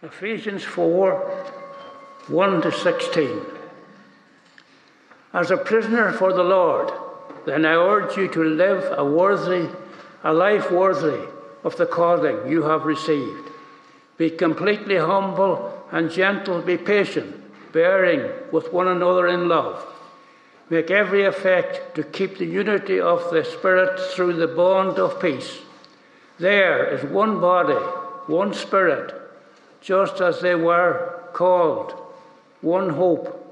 Ephesians 4 1 to 16. As a prisoner for the Lord, then I urge you to live a worthy, a life worthy of the calling you have received. Be completely humble and gentle, be patient, bearing with one another in love. Make every effort to keep the unity of the Spirit through the bond of peace. There is one body, one Spirit, just as they were called, one hope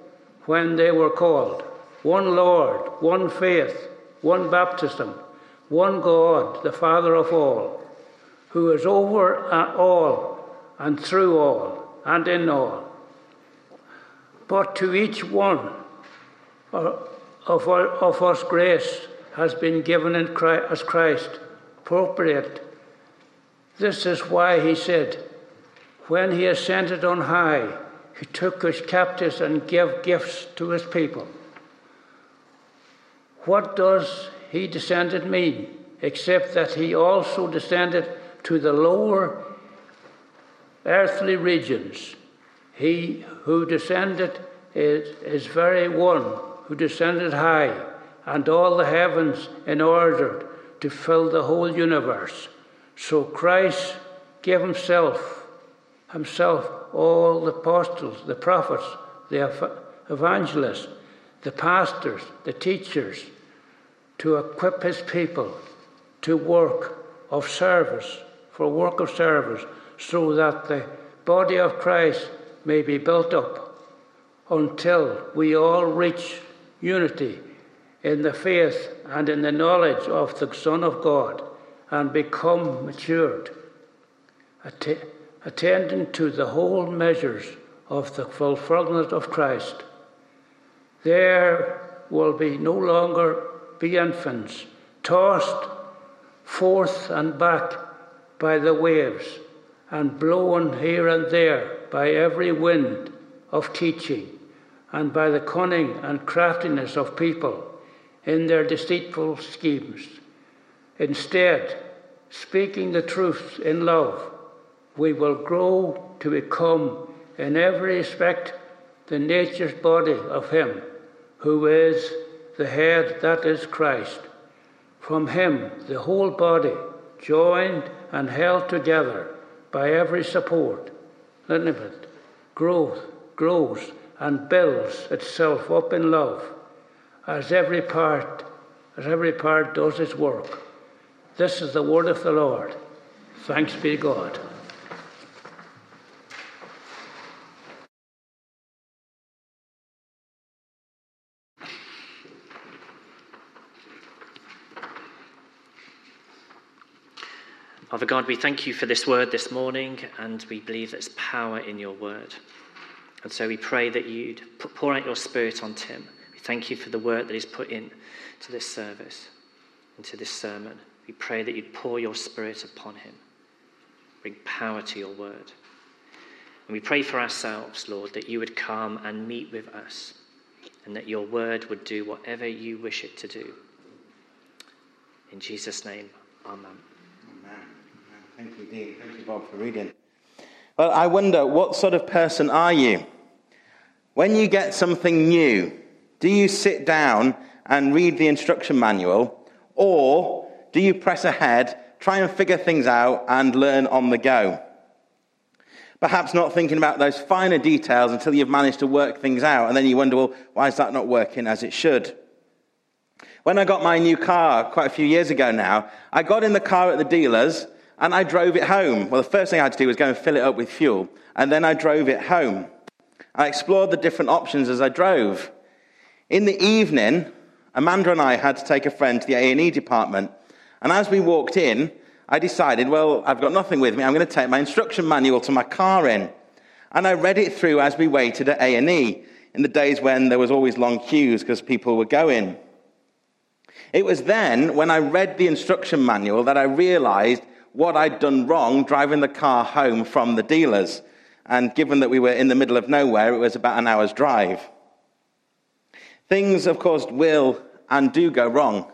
when they were called, one Lord, one faith, one baptism, one God, the Father of all, who is over all and through all and in all. But to each one of, us grace has been given in Christ, as Christ appropriate. This is why he said, when he ascended on high, he took his captives and gave gifts to his people. What does he descended mean? Except that he also descended to the lower earthly regions. He who descended is, is very one who descended high and all the heavens in order to fill the whole universe. So Christ gave himself himself all the apostles, the prophets, the evangelists, the pastors, the teachers, to equip his people to work of service, for work of service, so that the body of Christ may be built up until we all reach unity in the faith and in the knowledge of the Son of God and become matured, attending to the whole measures of the fulfillment of Christ. There will be no longer be infants, tossed forth and back by the waves, and blown here and there by every wind of teaching, and by the cunning and craftiness of people in their deceitful schemes. Instead, speaking the truth in love, we will grow to become, in every respect, the nature's body of Him who is the head, that is Christ. From Him, the whole body, joined and held together by every support, limit, growth, grows and builds itself up in love, as every part, as every part does its work. This is the word of the Lord. Thanks be to God. Father God, we thank you for this word this morning, and we believe there's power in your word. And so we pray that you'd pour out your spirit on Tim. We thank you for the work that he's put in to this service, and into this sermon. We pray that you'd pour your spirit upon him, bring power to your word. And we pray for ourselves, Lord, that you would come and meet with us, and that your word would do whatever you wish it to do. In Jesus' name, amen. Thank you, Dean. Thank you, Bob, for reading. Well, I wonder, what sort of person are you? When you get something new, do you sit down and read the instruction manual, or do you press ahead, try and figure things out, and learn on the go? Perhaps not thinking about those finer details until you've managed to work things out, and then you wonder, well, why is that not working as it should? When I got my new car quite a few years ago now, I got in the car at the dealer's and I drove it home. Well, the first thing I had to do was go and fill it up with fuel, and then I drove it home. I explored the different options as I drove. In the evening, Amanda and I had to take a friend to the A&E department, and as we walked in, I decided, well, I've got nothing with me. I'm going to take my instruction manual to my car in. And I read it through as we waited at A&E in the days when there was always long queues because people were going. It was then, when I read the instruction manual, that I realized what I'd done wrong driving the car home from the dealers. And given that we were in the middle of nowhere, it was about an hour's drive. Things, of course, will and do go wrong.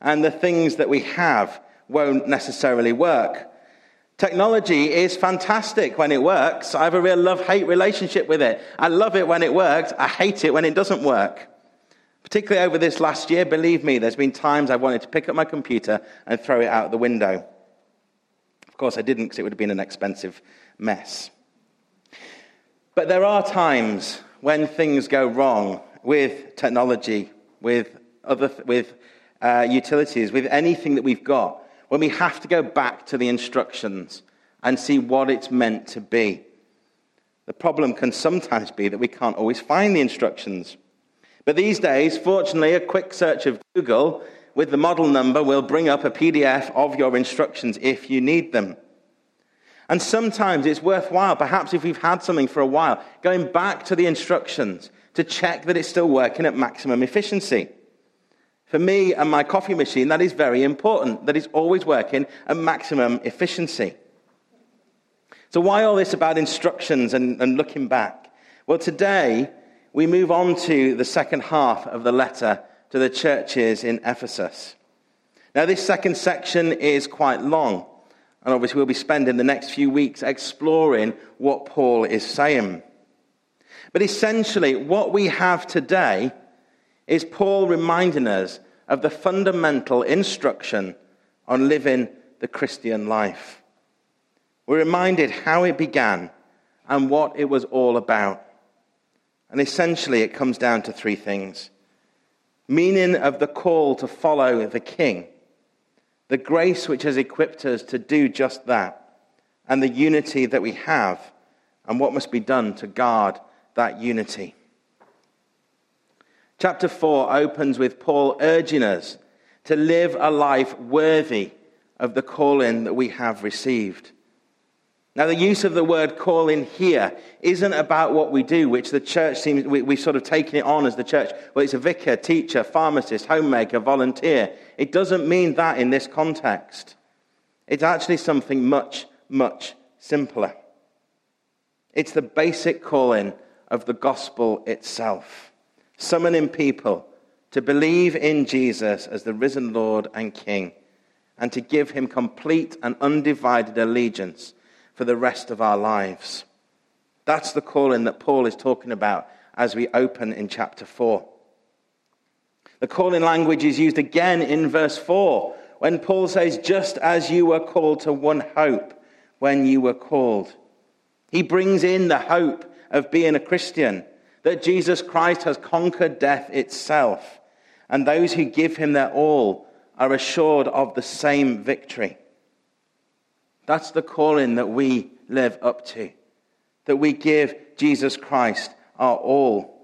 And the things that we have won't necessarily work. Technology is fantastic when it works. I have a real love hate relationship with it. I love it when it works. I hate it when it doesn't work. Particularly over this last year, believe me, there's been times I wanted to pick up my computer and throw it out the window. Of course, I didn't because it would have been an expensive mess. But there are times when things go wrong with technology, with, other, with uh, utilities, with anything that we've got when we have to go back to the instructions and see what it's meant to be. The problem can sometimes be that we can't always find the instructions. But these days, fortunately, a quick search of Google with the model number we'll bring up a PDF of your instructions if you need them. And sometimes it's worthwhile, perhaps if we've had something for a while, going back to the instructions to check that it's still working at maximum efficiency. For me and my coffee machine, that is very important, that it's always working at maximum efficiency. So, why all this about instructions and, and looking back? Well, today we move on to the second half of the letter to the churches in Ephesus. Now, this second section is quite long, and obviously we'll be spending the next few weeks exploring what Paul is saying. But essentially, what we have today is Paul reminding us of the fundamental instruction on living the Christian life. We're reminded how it began and what it was all about. And essentially, it comes down to three things meaning of the call to follow the King, the grace which has equipped us to do just that, and the unity that we have, and what must be done to guard that unity. Chapter 4 opens with Paul urging us to live a life worthy of the calling that we have received. Now, the use of the word calling here isn't about what we do, which the church seems, we, we've sort of taken it on as the church. Well, it's a vicar, teacher, pharmacist, homemaker, volunteer. It doesn't mean that in this context. It's actually something much, much simpler. It's the basic calling of the gospel itself summoning people to believe in Jesus as the risen Lord and King and to give him complete and undivided allegiance for the rest of our lives. That's the calling that Paul is talking about as we open in chapter 4. The calling language is used again in verse 4 when Paul says, Just as you were called to one hope when you were called. He brings in the hope of being a Christian that Jesus Christ has conquered death itself, and those who give him their all are assured of the same victory. That's the calling that we live up to, that we give Jesus Christ our all.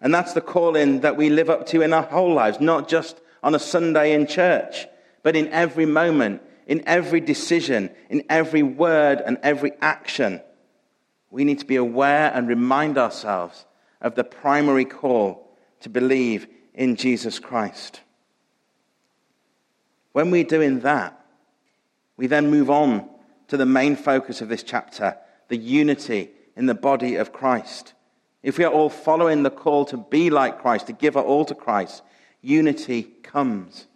And that's the calling that we live up to in our whole lives, not just on a Sunday in church, but in every moment, in every decision, in every word and every action. We need to be aware and remind ourselves of the primary call to believe in Jesus Christ. When we're doing that, we then move on to the main focus of this chapter the unity in the body of Christ. If we are all following the call to be like Christ, to give our all to Christ, unity comes.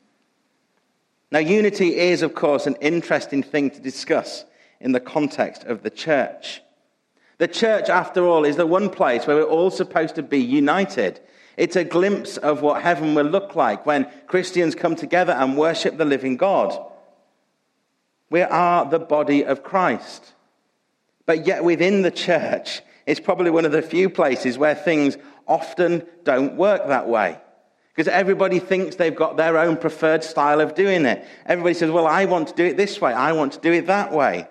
Now, unity is, of course, an interesting thing to discuss in the context of the church. The church, after all, is the one place where we're all supposed to be united. It's a glimpse of what heaven will look like when Christians come together and worship the living God. We are the body of Christ. But yet, within the church, it's probably one of the few places where things often don't work that way. Because everybody thinks they've got their own preferred style of doing it. Everybody says, Well, I want to do it this way, I want to do it that way.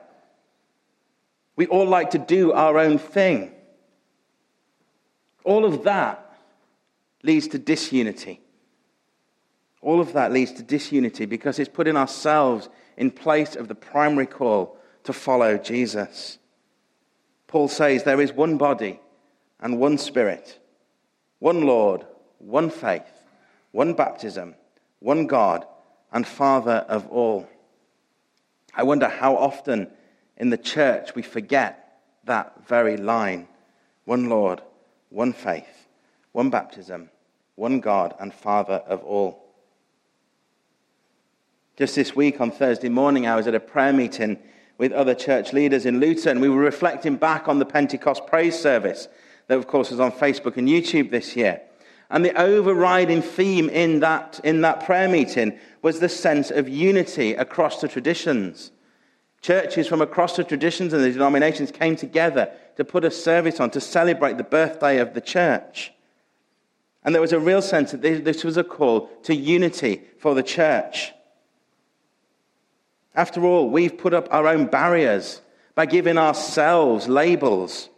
We all like to do our own thing. All of that leads to disunity. All of that leads to disunity because it's putting ourselves in place of the primary call to follow Jesus. Paul says there is one body and one spirit, one Lord, one faith, one baptism, one God and Father of all. I wonder how often in the church, we forget that very line one Lord, one faith, one baptism, one God and Father of all. Just this week on Thursday morning, I was at a prayer meeting with other church leaders in Luton. We were reflecting back on the Pentecost praise service that, of course, was on Facebook and YouTube this year. And the overriding theme in that, in that prayer meeting was the sense of unity across the traditions. Churches from across the traditions and the denominations came together to put a service on to celebrate the birthday of the church. And there was a real sense that this was a call to unity for the church. After all, we've put up our own barriers by giving ourselves labels.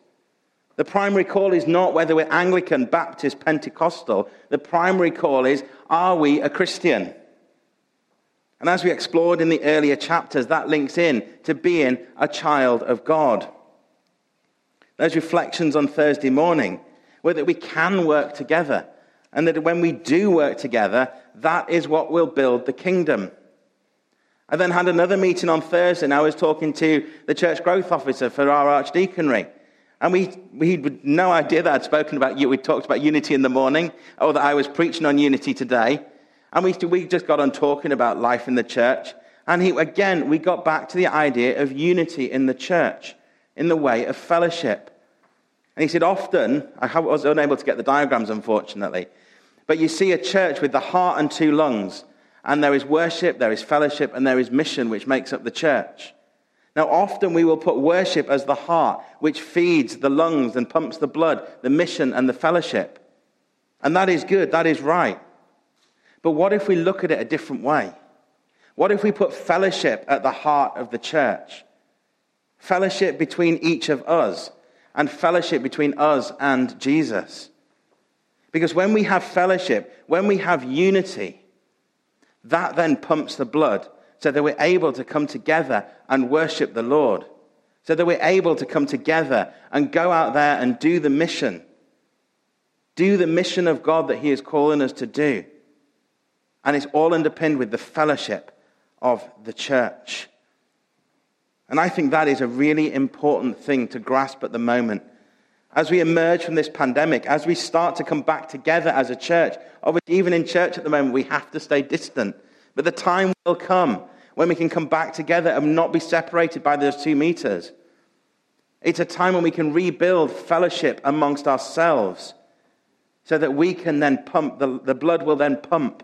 The primary call is not whether we're Anglican, Baptist, Pentecostal. The primary call is are we a Christian? And as we explored in the earlier chapters, that links in to being a child of God. Those reflections on Thursday morning were that we can work together, and that when we do work together, that is what will build the kingdom. I then had another meeting on Thursday, and I was talking to the church growth officer for our archdeaconry. And we, we had no idea that I'd spoken about you. We talked about unity in the morning, or that I was preaching on unity today. And we, we just got on talking about life in the church. And he, again, we got back to the idea of unity in the church, in the way of fellowship. And he said, often, I was unable to get the diagrams, unfortunately, but you see a church with the heart and two lungs, and there is worship, there is fellowship, and there is mission, which makes up the church. Now, often we will put worship as the heart, which feeds the lungs and pumps the blood, the mission and the fellowship. And that is good, that is right. But what if we look at it a different way? What if we put fellowship at the heart of the church? Fellowship between each of us, and fellowship between us and Jesus. Because when we have fellowship, when we have unity, that then pumps the blood so that we're able to come together and worship the Lord, so that we're able to come together and go out there and do the mission. Do the mission of God that He is calling us to do. And it's all underpinned with the fellowship of the church. And I think that is a really important thing to grasp at the moment. As we emerge from this pandemic, as we start to come back together as a church, obviously, even in church at the moment, we have to stay distant. But the time will come when we can come back together and not be separated by those two meters. It's a time when we can rebuild fellowship amongst ourselves so that we can then pump, the, the blood will then pump,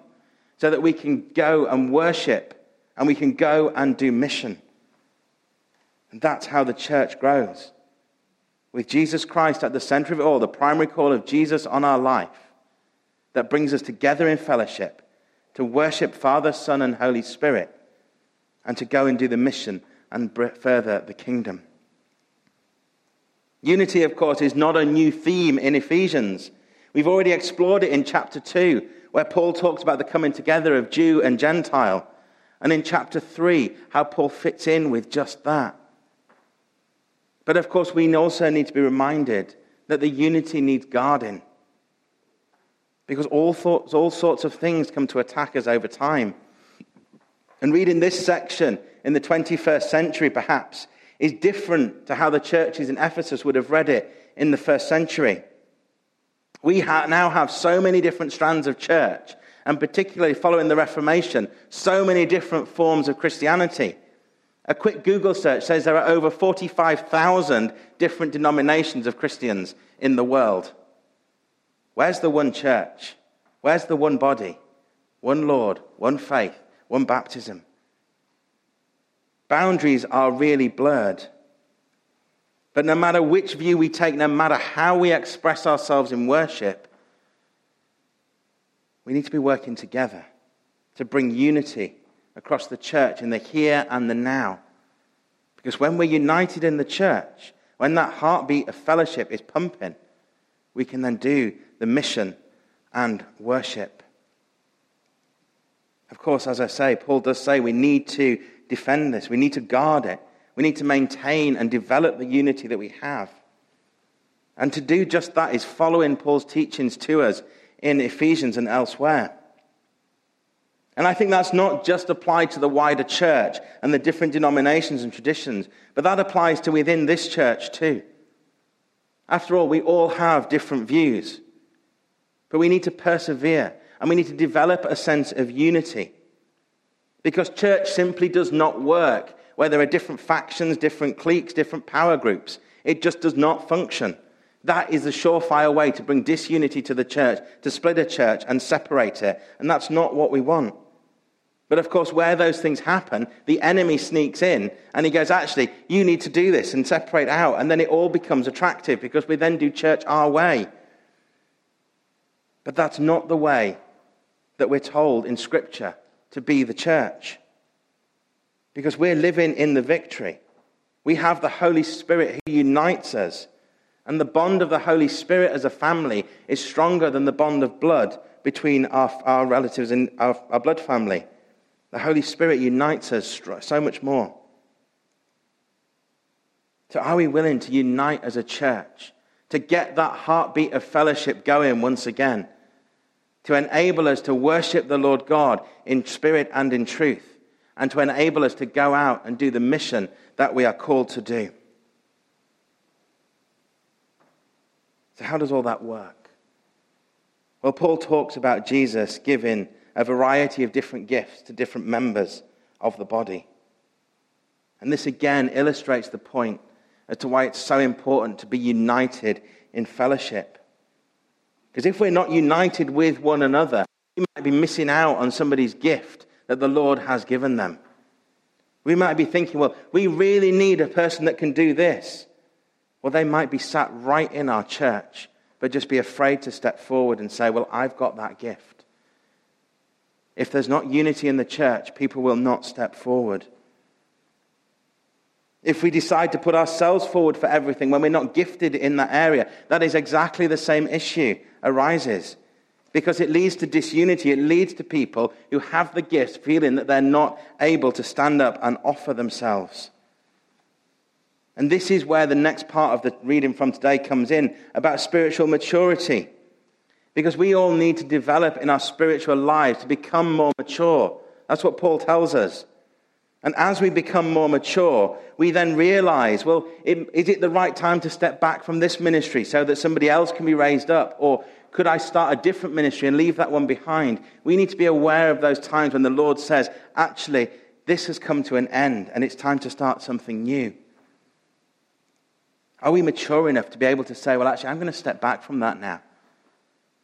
so that we can go and worship and we can go and do mission. And that's how the church grows. With Jesus Christ at the center of it all, the primary call of Jesus on our life that brings us together in fellowship to worship Father, Son, and Holy Spirit and to go and do the mission and further the kingdom. Unity, of course, is not a new theme in Ephesians. We've already explored it in chapter 2, where Paul talks about the coming together of Jew and Gentile. And in chapter 3, how Paul fits in with just that. But of course, we also need to be reminded that the unity needs guarding. Because all, thoughts, all sorts of things come to attack us over time. And reading this section in the 21st century, perhaps, is different to how the churches in Ephesus would have read it in the first century. We ha- now have so many different strands of church, and particularly following the Reformation, so many different forms of Christianity. A quick Google search says there are over 45,000 different denominations of Christians in the world. Where's the one church? Where's the one body? One Lord, one faith, one baptism. Boundaries are really blurred. But no matter which view we take, no matter how we express ourselves in worship, we need to be working together to bring unity across the church in the here and the now. Because when we're united in the church, when that heartbeat of fellowship is pumping, we can then do the mission and worship. Of course, as I say, Paul does say we need to defend this, we need to guard it, we need to maintain and develop the unity that we have. And to do just that is following Paul's teachings to us in Ephesians and elsewhere. And I think that's not just applied to the wider church and the different denominations and traditions, but that applies to within this church too. After all, we all have different views, but we need to persevere and we need to develop a sense of unity. Because church simply does not work where there are different factions, different cliques, different power groups. It just does not function. That is a surefire way to bring disunity to the church, to split a church and separate it. And that's not what we want. But of course, where those things happen, the enemy sneaks in and he goes, Actually, you need to do this and separate out. And then it all becomes attractive because we then do church our way. But that's not the way that we're told in Scripture to be the church. Because we're living in the victory. We have the Holy Spirit who unites us. And the bond of the Holy Spirit as a family is stronger than the bond of blood between our, our relatives and our, our blood family. The Holy Spirit unites us so much more. So, are we willing to unite as a church to get that heartbeat of fellowship going once again? To enable us to worship the Lord God in spirit and in truth, and to enable us to go out and do the mission that we are called to do. So, how does all that work? Well, Paul talks about Jesus giving a variety of different gifts to different members of the body. And this again illustrates the point as to why it's so important to be united in fellowship. Because if we're not united with one another, we might be missing out on somebody's gift that the Lord has given them. We might be thinking, well, we really need a person that can do this. Well, they might be sat right in our church, but just be afraid to step forward and say, well, I've got that gift. If there's not unity in the church, people will not step forward. If we decide to put ourselves forward for everything when we're not gifted in that area, that is exactly the same issue arises. Because it leads to disunity. It leads to people who have the gifts feeling that they're not able to stand up and offer themselves. And this is where the next part of the reading from today comes in about spiritual maturity. Because we all need to develop in our spiritual lives to become more mature. That's what Paul tells us. And as we become more mature, we then realize well, is it the right time to step back from this ministry so that somebody else can be raised up? Or could I start a different ministry and leave that one behind? We need to be aware of those times when the Lord says, actually, this has come to an end and it's time to start something new. Are we mature enough to be able to say, well, actually, I'm going to step back from that now?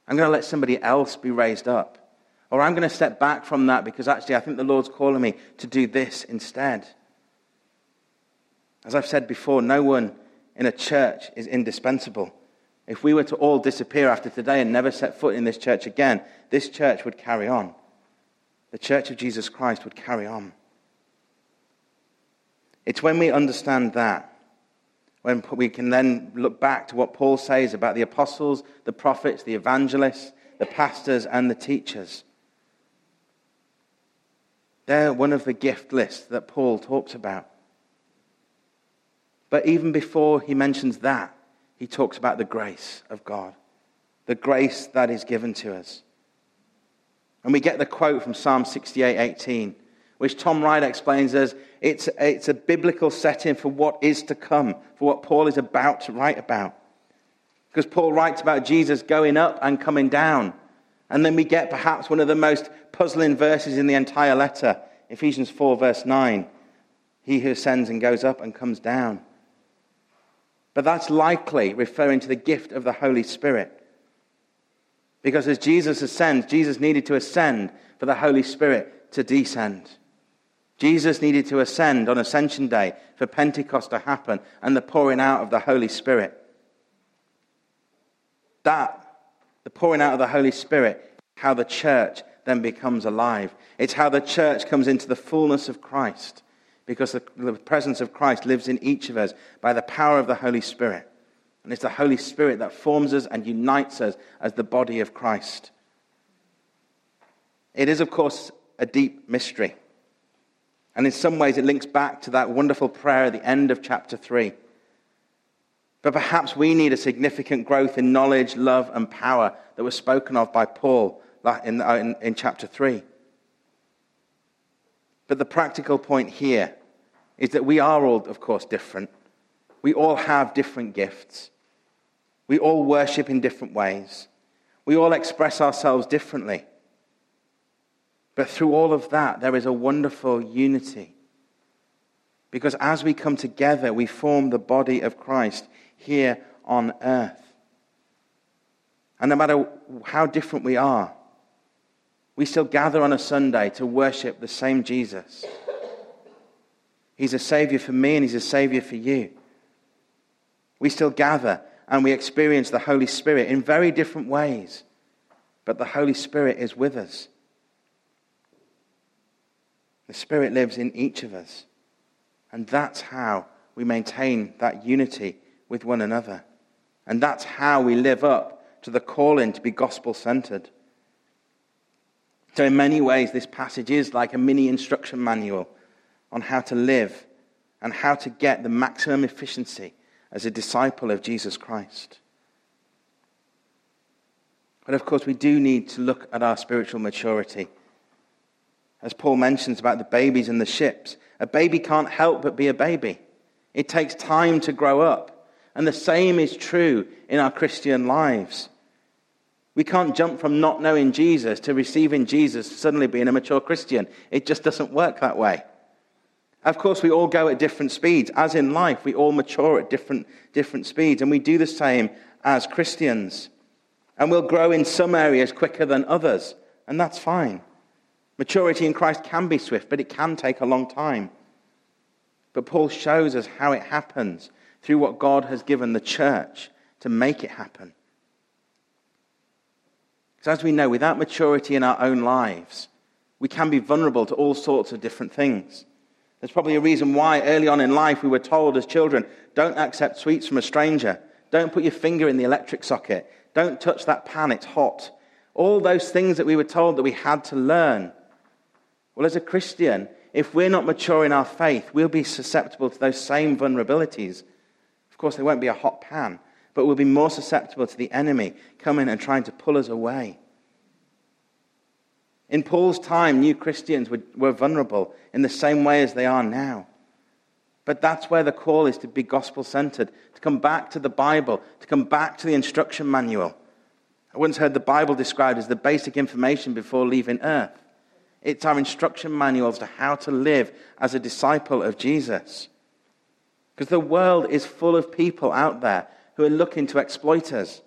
I'm going to let somebody else be raised up. Or I'm going to step back from that because actually I think the Lord's calling me to do this instead. As I've said before, no one in a church is indispensable. If we were to all disappear after today and never set foot in this church again, this church would carry on. The church of Jesus Christ would carry on. It's when we understand that when we can then look back to what Paul says about the apostles, the prophets, the evangelists, the pastors, and the teachers. They're one of the gift lists that Paul talks about. But even before he mentions that, he talks about the grace of God, the grace that is given to us. And we get the quote from Psalm 68 18 which Tom Wright explains as it's, it's a biblical setting for what is to come, for what Paul is about to write about. Because Paul writes about Jesus going up and coming down. And then we get perhaps one of the most puzzling verses in the entire letter, Ephesians 4, verse 9. He who ascends and goes up and comes down. But that's likely referring to the gift of the Holy Spirit. Because as Jesus ascends, Jesus needed to ascend for the Holy Spirit to descend. Jesus needed to ascend on Ascension Day for Pentecost to happen and the pouring out of the Holy Spirit. That, the pouring out of the Holy Spirit, how the church then becomes alive. It's how the church comes into the fullness of Christ because the, the presence of Christ lives in each of us by the power of the Holy Spirit. And it's the Holy Spirit that forms us and unites us as the body of Christ. It is, of course, a deep mystery. And in some ways, it links back to that wonderful prayer at the end of chapter 3. But perhaps we need a significant growth in knowledge, love, and power that was spoken of by Paul in, uh, in, in chapter 3. But the practical point here is that we are all, of course, different. We all have different gifts. We all worship in different ways. We all express ourselves differently. But through all of that, there is a wonderful unity Because as we come together, we form the body of Christ here on earth. And no matter how different we are, we still gather on a Sunday to worship the same Jesus. He's a Savior for me and He's a Savior for you. We still gather and we experience the Holy Spirit in very different ways, but the Holy Spirit is with us. The Spirit lives in each of us. And that's how we maintain that unity with one another. And that's how we live up to the calling to be gospel centered. So, in many ways, this passage is like a mini instruction manual on how to live and how to get the maximum efficiency as a disciple of Jesus Christ. But of course, we do need to look at our spiritual maturity. As Paul mentions about the babies and the ships, a baby can't help but be a baby. It takes time to grow up. And the same is true in our Christian lives. We can't jump from not knowing Jesus to receiving Jesus to suddenly being a mature Christian. It just doesn't work that way. Of course, we all go at different speeds. As in life, we all mature at different, different speeds. And we do the same as Christians. And we'll grow in some areas quicker than others. And that's fine. Maturity in Christ can be swift, but it can take a long time. But Paul shows us how it happens through what God has given the church to make it happen. Because as we know, without maturity in our own lives, we can be vulnerable to all sorts of different things. There's probably a reason why early on in life we were told as children don't accept sweets from a stranger, don't put your finger in the electric socket, don't touch that pan, it's hot. All those things that we were told that we had to learn. Well, as a Christian, if we're not mature in our faith, we'll be susceptible to those same vulnerabilities. Of course, there won't be a hot pan, but we'll be more susceptible to the enemy coming and trying to pull us away. In Paul's time, new Christians were, were vulnerable in the same way as they are now. But that's where the call is to be gospel centered, to come back to the Bible, to come back to the instruction manual. I once heard the Bible described as the basic information before leaving earth. It's our instruction manual as to how to live as a disciple of Jesus. Because the world is full of people out there who are looking to exploit us.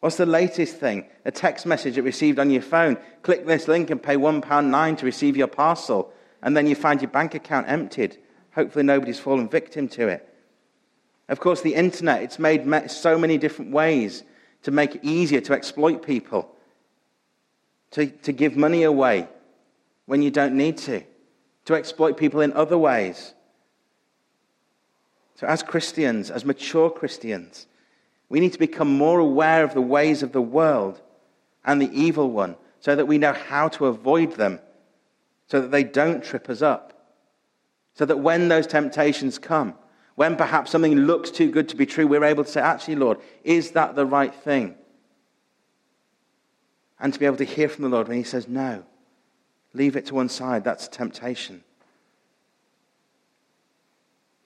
What's the latest thing? A text message you received on your phone. Click this link and pay £1.9 to receive your parcel. And then you find your bank account emptied. Hopefully, nobody's fallen victim to it. Of course, the internet, it's made so many different ways to make it easier to exploit people, to, to give money away, when you don't need to, to exploit people in other ways. So, as Christians, as mature Christians, we need to become more aware of the ways of the world and the evil one so that we know how to avoid them, so that they don't trip us up. So that when those temptations come, when perhaps something looks too good to be true, we're able to say, actually, Lord, is that the right thing? And to be able to hear from the Lord when He says, no. Leave it to one side. That's temptation.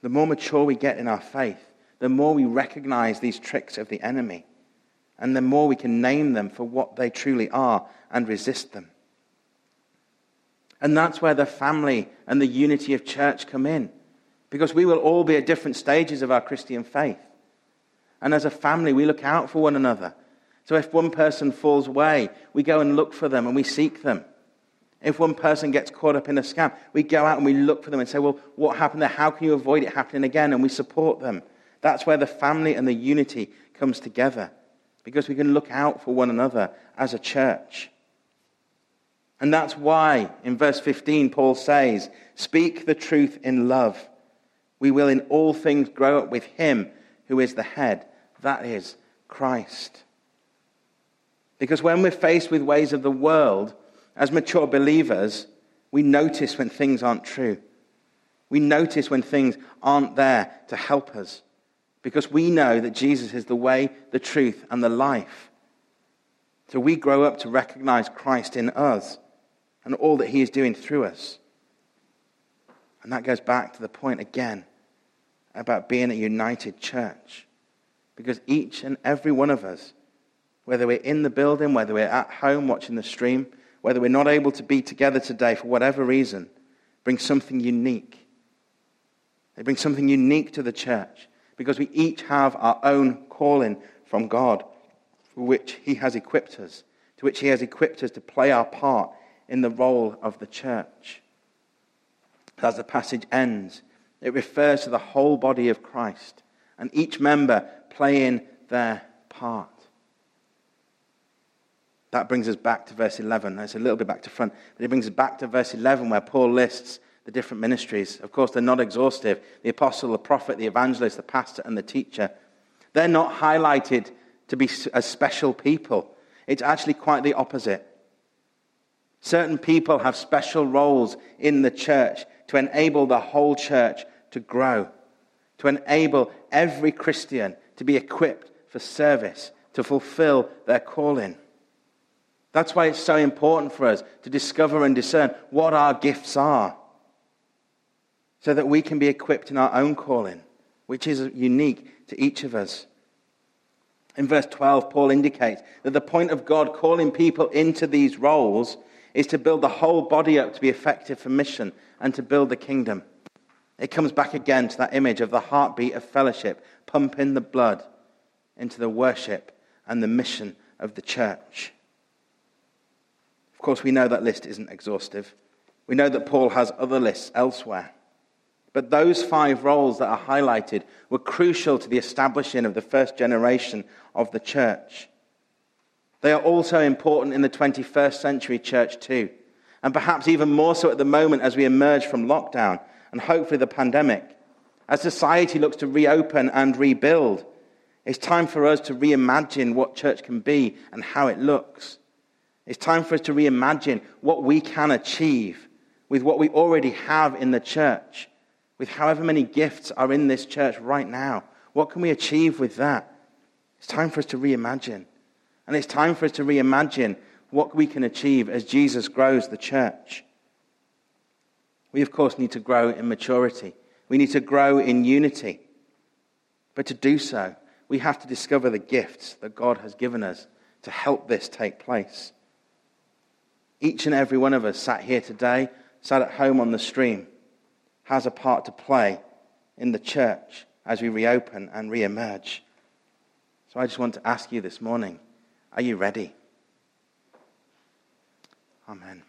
The more mature we get in our faith, the more we recognize these tricks of the enemy, and the more we can name them for what they truly are and resist them. And that's where the family and the unity of church come in, because we will all be at different stages of our Christian faith. And as a family, we look out for one another. So if one person falls away, we go and look for them and we seek them. If one person gets caught up in a scam, we go out and we look for them and say, Well, what happened there? How can you avoid it happening again? And we support them. That's where the family and the unity comes together because we can look out for one another as a church. And that's why in verse 15 Paul says, Speak the truth in love. We will in all things grow up with him who is the head, that is Christ. Because when we're faced with ways of the world, as mature believers, we notice when things aren't true. We notice when things aren't there to help us. Because we know that Jesus is the way, the truth, and the life. So we grow up to recognize Christ in us and all that he is doing through us. And that goes back to the point again about being a united church. Because each and every one of us, whether we're in the building, whether we're at home watching the stream, whether we're not able to be together today for whatever reason, bring something unique. They bring something unique to the church because we each have our own calling from God, for which He has equipped us, to which He has equipped us to play our part in the role of the church. As the passage ends, it refers to the whole body of Christ and each member playing their part. That brings us back to verse 11. It's a little bit back to front, but it brings us back to verse 11 where Paul lists the different ministries. Of course, they're not exhaustive. The apostle, the prophet, the evangelist, the pastor, and the teacher. They're not highlighted to be as special people. It's actually quite the opposite. Certain people have special roles in the church to enable the whole church to grow, to enable every Christian to be equipped for service, to fulfill their calling. That's why it's so important for us to discover and discern what our gifts are so that we can be equipped in our own calling, which is unique to each of us. In verse 12, Paul indicates that the point of God calling people into these roles is to build the whole body up to be effective for mission and to build the kingdom. It comes back again to that image of the heartbeat of fellowship, pumping the blood into the worship and the mission of the church. Of course, we know that list isn't exhaustive. We know that Paul has other lists elsewhere. But those five roles that are highlighted were crucial to the establishing of the first generation of the church. They are also important in the 21st century church, too. And perhaps even more so at the moment as we emerge from lockdown and hopefully the pandemic. As society looks to reopen and rebuild, it's time for us to reimagine what church can be and how it looks. It's time for us to reimagine what we can achieve with what we already have in the church with however many gifts are in this church right now. What can we achieve with that? It's time for us to reimagine. And it's time for us to reimagine what we can achieve as Jesus grows the church. We, of course, need to grow in maturity. We need to grow in unity. But to do so, we have to discover the gifts that God has given us to help this take place. Each and every one of us sat here today, sat at home on the stream, has a part to play in the church as we reopen and reemerge. So I just want to ask you this morning are you ready? Amen.